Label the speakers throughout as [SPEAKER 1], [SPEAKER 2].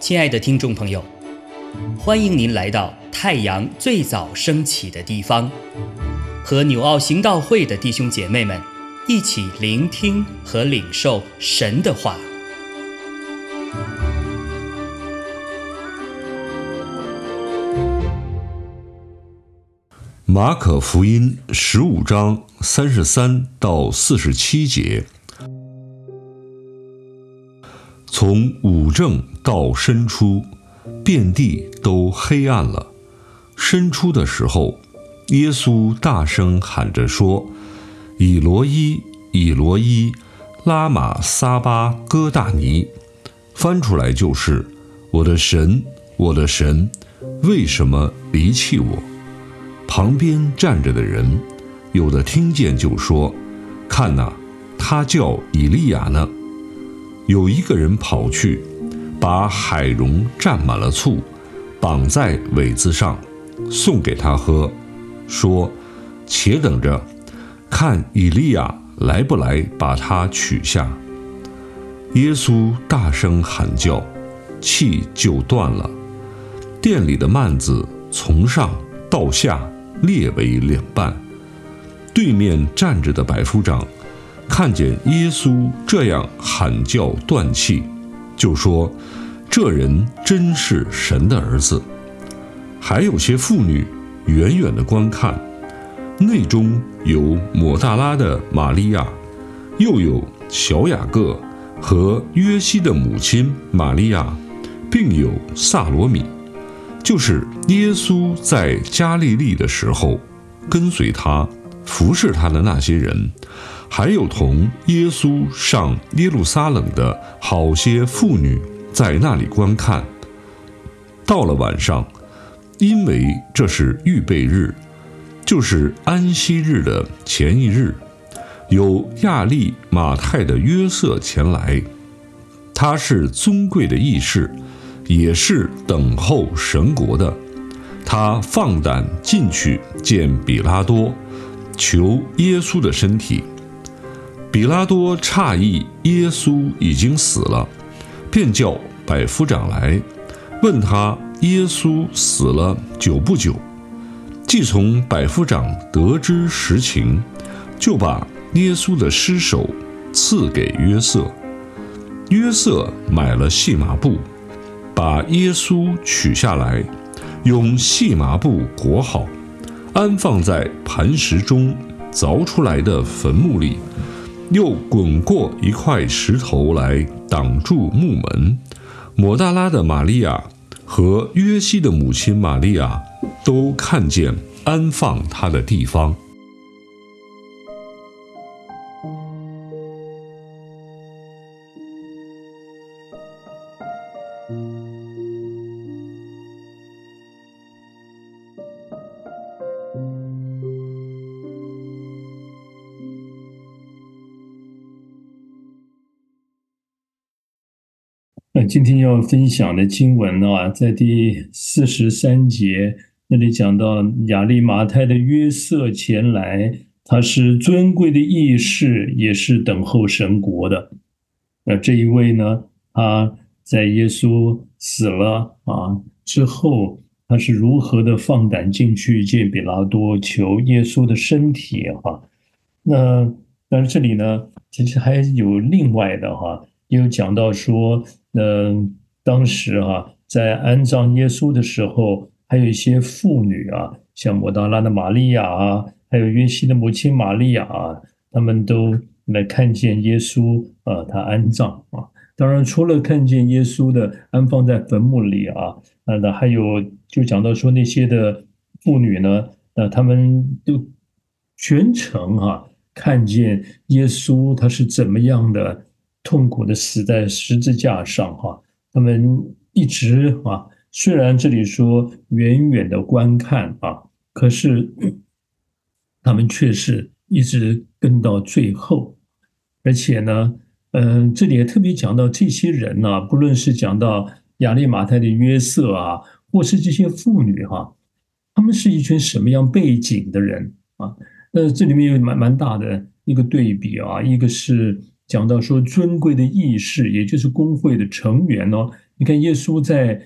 [SPEAKER 1] 亲爱的听众朋友，欢迎您来到太阳最早升起的地方，和纽奥行道会的弟兄姐妹们一起聆听和领受神的话。
[SPEAKER 2] 马可福音十五章三十三到四十七节。从五正到申初，遍地都黑暗了。申初的时候，耶稣大声喊着说：“以罗伊，以罗伊，拉玛撒巴哥大尼。”翻出来就是：“我的神，我的神，为什么离弃我？”旁边站着的人，有的听见就说：“看哪，他叫以利亚呢。”有一个人跑去，把海蓉蘸满了醋，绑在苇子上，送给他喝，说：“且等着，看以利亚来不来，把他取下。”耶稣大声喊叫，气就断了，店里的幔子从上到下裂为两半。对面站着的百夫长。看见耶稣这样喊叫断气，就说：“这人真是神的儿子。”还有些妇女远远的观看，内中有抹大拉的玛利亚，又有小雅各和约西的母亲玛利亚，并有萨罗米，就是耶稣在加利利的时候跟随他、服侍他的那些人。还有同耶稣上耶路撒冷的好些妇女在那里观看。到了晚上，因为这是预备日，就是安息日的前一日，有亚利马太的约瑟前来，他是尊贵的义士，也是等候神国的。他放胆进去见比拉多，求耶稣的身体。比拉多诧异，耶稣已经死了，便叫百夫长来，问他耶稣死了久不久。既从百夫长得知实情，就把耶稣的尸首赐给约瑟。约瑟买了细麻布，把耶稣取下来，用细麻布裹好，安放在磐石中凿出来的坟墓里。又滚过一块石头来挡住木门，抹大拉的玛利亚和约西的母亲玛利亚都看见安放他的地方。
[SPEAKER 3] 今天要分享的经文呢，在第四十三节那里讲到亚利马泰的约瑟前来，他是尊贵的义士，也是等候神国的。那这一位呢，他在耶稣死了啊之后，他是如何的放胆进去见比拉多，求耶稣的身体哈？那但是这里呢，其实还有另外的哈。也有讲到说，那，当时啊在安葬耶稣的时候，还有一些妇女啊，像摩达拉的玛利亚啊，还有约西的母亲玛利亚啊，他们都来看见耶稣啊，他安葬啊。当然，除了看见耶稣的安放在坟墓里啊，那那还有就讲到说那些的妇女呢，那他们都全程哈看见耶稣他是怎么样的。痛苦的死在十字架上，哈，他们一直啊，虽然这里说远远的观看啊，可是 他们却是一直跟到最后，而且呢，嗯，这里也特别讲到这些人呢，不论是讲到亚利马泰的约瑟啊，或是这些妇女哈，他们是一群什么样背景的人啊？那这里面有蛮蛮大的一个对比啊，一个是。讲到说尊贵的义士，也就是工会的成员哦。你看耶稣在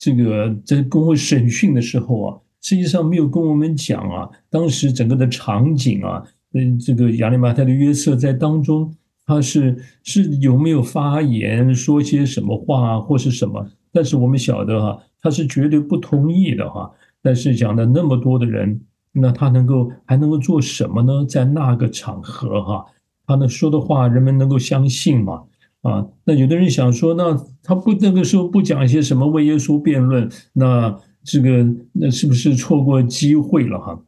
[SPEAKER 3] 这个在工会审讯的时候啊，实际上没有跟我们讲啊，当时整个的场景啊，嗯，这个亚利马太的约瑟在当中，他是是有没有发言说些什么话或是什么？但是我们晓得哈，他是绝对不同意的哈。但是讲的那么多的人。那他能够还能够做什么呢？在那个场合哈，他能说的话，人们能够相信吗？啊，那有的人想说，那他不那个时候不讲一些什么为耶稣辩论，那这个那是不是错过机会了哈？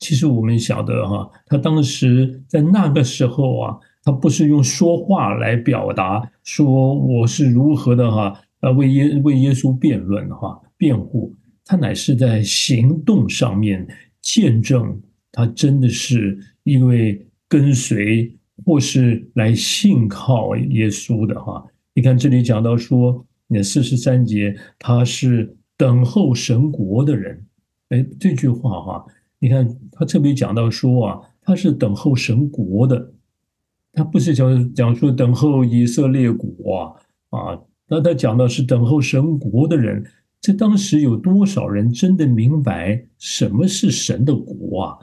[SPEAKER 3] 其实我们晓得哈，他当时在那个时候啊，他不是用说话来表达说我是如何的哈，呃，为耶为耶稣辩论哈，辩护。他乃是在行动上面见证，他真的是因为跟随或是来信靠耶稣的哈。你看这里讲到说，那四十三节，他是等候神国的人。哎，这句话哈，你看他特别讲到说啊，他是等候神国的，他不是讲讲说等候以色列国啊啊，那他讲的是等候神国的人。在当时有多少人真的明白什么是神的国啊？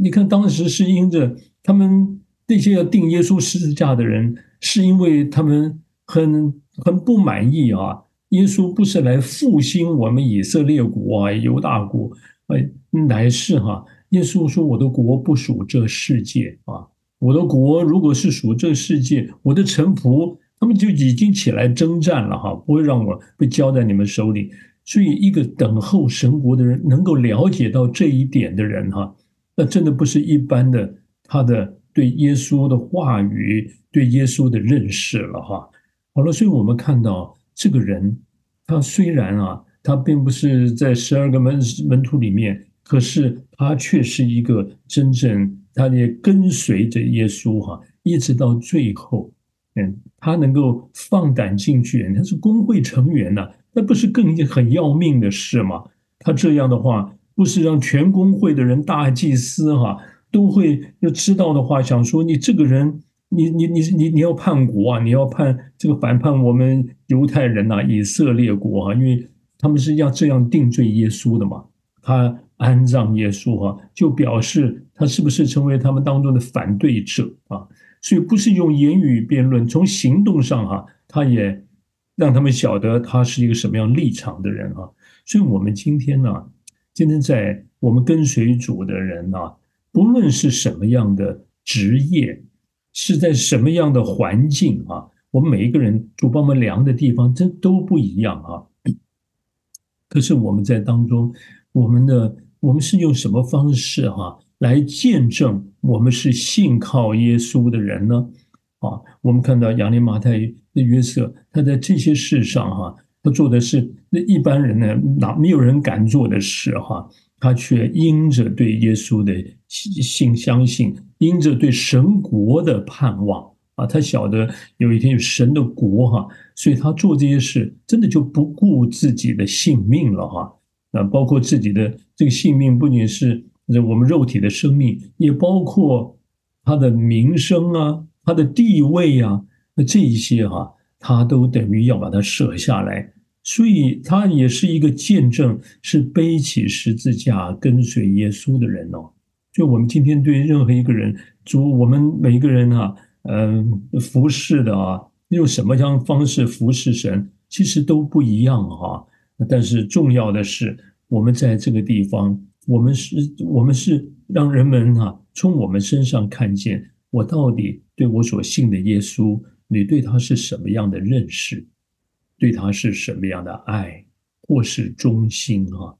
[SPEAKER 3] 你看当时是因着他们那些要定耶稣十字架的人，是因为他们很很不满意啊。耶稣不是来复兴我们以色列国啊，犹大国，哎，乃是哈。耶稣说：“我的国不属这世界啊，我的国如果是属这世界，我的臣仆。”他们就已经起来征战了哈，不会让我被交在你们手里。所以，一个等候神国的人，能够了解到这一点的人哈，那真的不是一般的他的对耶稣的话语、对耶稣的认识了哈。好了，所以我们看到这个人，他虽然啊，他并不是在十二个门门徒里面，可是他却是一个真正，他也跟随着耶稣哈，一直到最后。嗯，他能够放胆进去，他是工会成员呐，那不是更很要命的事吗？他这样的话，不是让全工会的人、大祭司哈都会要知道的话，想说你这个人，你你你你你要叛国啊，你要叛这个反叛我们犹太人呐，以色列国啊，因为他们是要这样定罪耶稣的嘛，他安葬耶稣哈，就表示他是不是成为他们当中的反对者啊？所以不是用言语辩论，从行动上哈，他也让他们晓得他是一个什么样立场的人啊。所以，我们今天呢，今天在我们跟随主的人啊，不论是什么样的职业，是在什么样的环境啊，我们每一个人主帮我们量的地方，真都不一样啊。可是我们在当中，我们的我们是用什么方式哈？来见证我们是信靠耶稣的人呢？啊，我们看到亚利马太的约瑟，他在这些事上哈，他做的是那一般人呢哪没有人敢做的事哈，他却因着对耶稣的信相信，因着对神国的盼望啊，他晓得有一天有神的国哈，所以他做这些事真的就不顾自己的性命了哈，啊，包括自己的这个性命不仅是。我们肉体的生命也包括他的名声啊，他的地位啊，那这一些哈，他都等于要把它舍下来，所以他也是一个见证，是背起十字架跟随耶稣的人哦。就我们今天对任何一个人，主我们每一个人哈，嗯，服侍的啊，用什么样方式服侍神，其实都不一样哈。但是重要的是，我们在这个地方。我们是，我们是让人们哈从我们身上看见，我到底对我所信的耶稣，你对他是什么样的认识，对他是什么样的爱，或是忠心哈？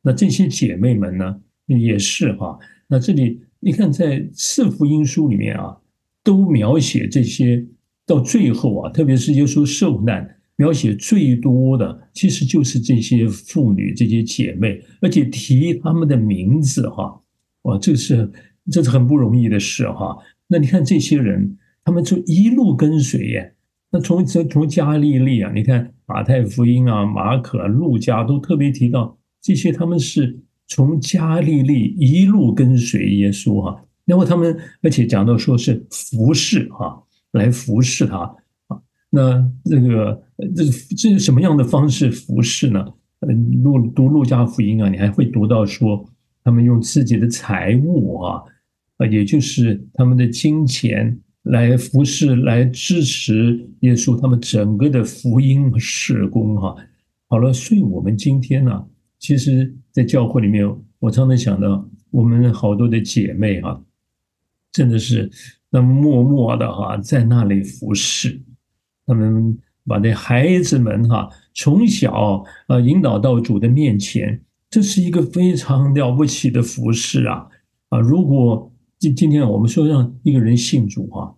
[SPEAKER 3] 那这些姐妹们呢，也是哈。那这里你看，在四福音书里面啊，都描写这些，到最后啊，特别是耶稣受难。描写最多的其实就是这些妇女、这些姐妹，而且提他们的名字，哈，哇，这是这是很不容易的事，哈。那你看这些人，他们就一路跟随耶。那从从从加利利啊，你看马太福音啊、马可、路加都特别提到这些，他们是从加利利一路跟随耶稣，哈。然后他们而且讲到说是服侍哈，来服侍他啊。那这个这这是什么样的方式服侍呢？呃，录读路加福音啊，你还会读到说他们用自己的财物啊，啊，也就是他们的金钱来服侍，来支持耶稣他们整个的福音事工哈。好了，所以我们今天呢，其实，在教会里面，我常常想到我们好多的姐妹哈。真的是那么默默的哈，在那里服侍，他们把那孩子们哈从小啊引导到主的面前，这是一个非常了不起的服侍啊啊！如果今今天我们说让一个人信主哈，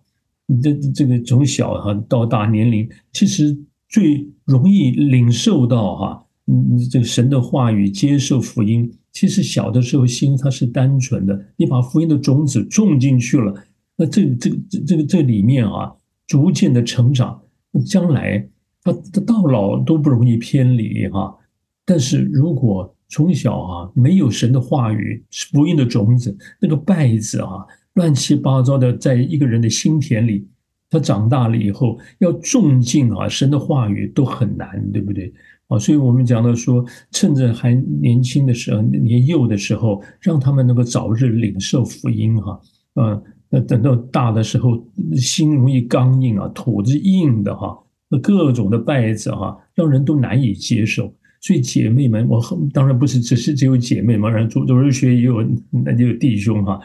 [SPEAKER 3] 这这个从小哈到大年龄，其实最容易领受到哈，嗯，这个神的话语，接受福音。其实小的时候心它是单纯的，你把福音的种子种进去了，那这这这这个这里面啊，逐渐的成长，将来他他到老都不容易偏离哈。但是如果从小啊没有神的话语，福音的种子，那个败子啊，乱七八糟的在一个人的心田里，他长大了以后要种进啊神的话语都很难，对不对？啊，所以我们讲到说，趁着还年轻的时候、年幼的时候，让他们能够早日领受福音哈。啊，那等到大的时候，心容易刚硬啊，土子硬的哈，那各种的败子哈，让人都难以接受。所以姐妹们，我当然不是只是只有姐妹嘛，然后主主日学也有，那就有弟兄哈。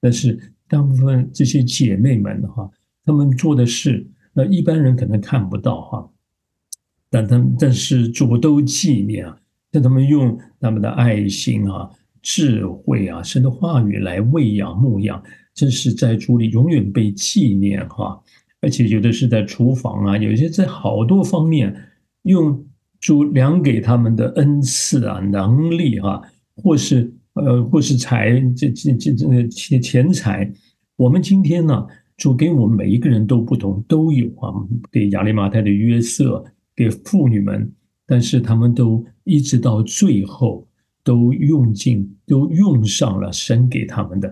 [SPEAKER 3] 但是大部分这些姐妹们哈，他们做的事，那一般人可能看不到哈。但他们但是主都纪念啊，让他们用他们的爱心啊、智慧啊、神的话语来喂养牧养，这是在主里永远被纪念哈。而且有的是在厨房啊，有些在好多方面用主粮给他们的恩赐啊、能力哈，或是呃或是财这这这这钱钱财，我们今天呢，主给我们每一个人都不同，都有啊，给亚利马太的约瑟。给妇女们，但是他们都一直到最后都用尽，都用上了神给他们的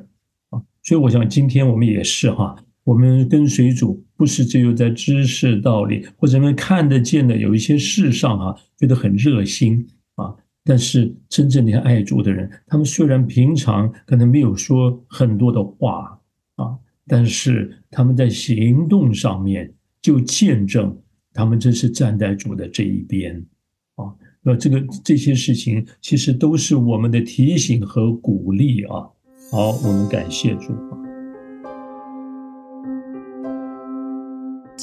[SPEAKER 3] 啊。所以我想，今天我们也是哈，我们跟随主，不是只有在知识道理或者们看得见的有一些事上啊，觉得很热心啊。但是真正的爱主的人，他们虽然平常可能没有说很多的话啊，但是他们在行动上面就见证。他们真是站在主的这一边，啊，那这个这些事情其实都是我们的提醒和鼓励啊。好，我们感谢主。